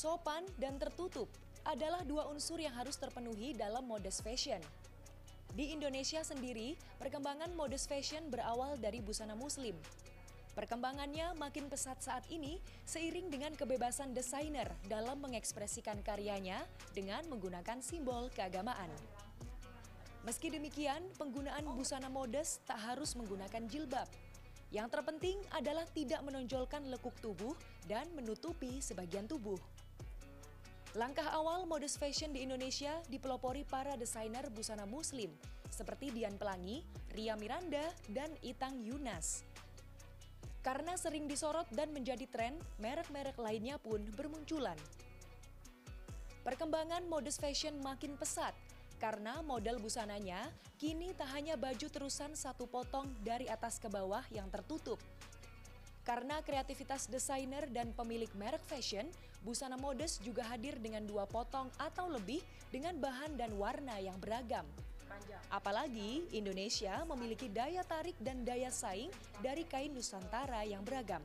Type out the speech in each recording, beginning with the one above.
Sopan dan tertutup adalah dua unsur yang harus terpenuhi dalam modest fashion. Di Indonesia sendiri, perkembangan modest fashion berawal dari busana muslim. Perkembangannya makin pesat saat ini seiring dengan kebebasan desainer dalam mengekspresikan karyanya dengan menggunakan simbol keagamaan. Meski demikian, penggunaan busana modest tak harus menggunakan jilbab. Yang terpenting adalah tidak menonjolkan lekuk tubuh dan menutupi sebagian tubuh. Langkah awal modest fashion di Indonesia dipelopori para desainer busana muslim seperti Dian Pelangi, Ria Miranda, dan Itang Yunas. Karena sering disorot dan menjadi tren, merek-merek lainnya pun bermunculan. Perkembangan modest fashion makin pesat karena model busananya kini tak hanya baju terusan satu potong dari atas ke bawah yang tertutup, karena kreativitas desainer dan pemilik merek fashion, busana modest juga hadir dengan dua potong atau lebih dengan bahan dan warna yang beragam. Apalagi Indonesia memiliki daya tarik dan daya saing dari kain Nusantara yang beragam.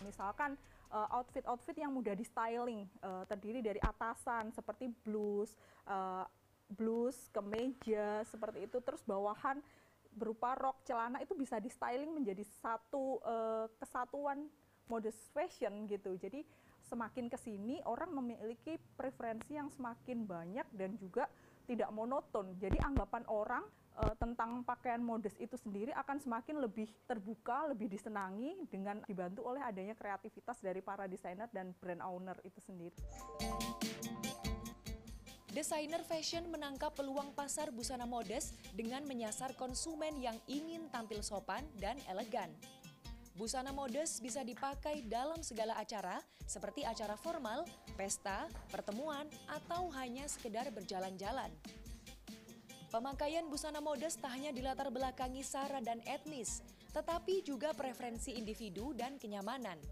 Misalkan eh, outfit-outfit yang mudah di styling, eh, terdiri dari atasan seperti blus, uh, blus, kemeja seperti itu, terus bawahan berupa rok celana itu bisa di styling menjadi satu uh, kesatuan modest fashion gitu. Jadi semakin ke sini orang memiliki preferensi yang semakin banyak dan juga tidak monoton. Jadi anggapan orang uh, tentang pakaian modest itu sendiri akan semakin lebih terbuka, lebih disenangi dengan dibantu oleh adanya kreativitas dari para desainer dan brand owner itu sendiri. Desainer fashion menangkap peluang pasar busana modest dengan menyasar konsumen yang ingin tampil sopan dan elegan. Busana modest bisa dipakai dalam segala acara seperti acara formal, pesta, pertemuan, atau hanya sekedar berjalan-jalan. Pemakaian busana modest tak hanya dilatar belakangi sara dan etnis, tetapi juga preferensi individu dan kenyamanan.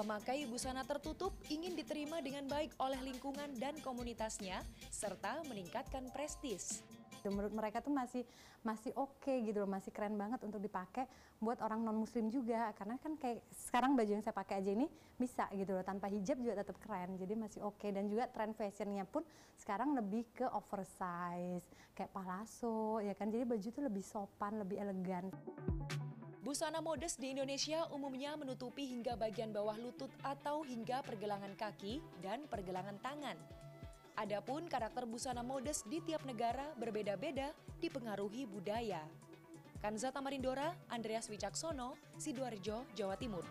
Pemakai busana tertutup ingin diterima dengan baik oleh lingkungan dan komunitasnya, serta meningkatkan prestis. Menurut mereka tuh masih masih oke okay gitu loh, masih keren banget untuk dipakai buat orang non muslim juga karena kan kayak sekarang baju yang saya pakai aja ini bisa gitu loh tanpa hijab juga tetap keren jadi masih oke okay. dan juga tren fashionnya pun sekarang lebih ke oversize kayak palazzo ya kan jadi baju tuh lebih sopan lebih elegan. Busana modest di Indonesia umumnya menutupi hingga bagian bawah lutut atau hingga pergelangan kaki dan pergelangan tangan. Adapun karakter busana modest di tiap negara berbeda-beda dipengaruhi budaya. Kanza Tamarindora, Andreas Wicaksono, Sidoarjo, Jawa Timur.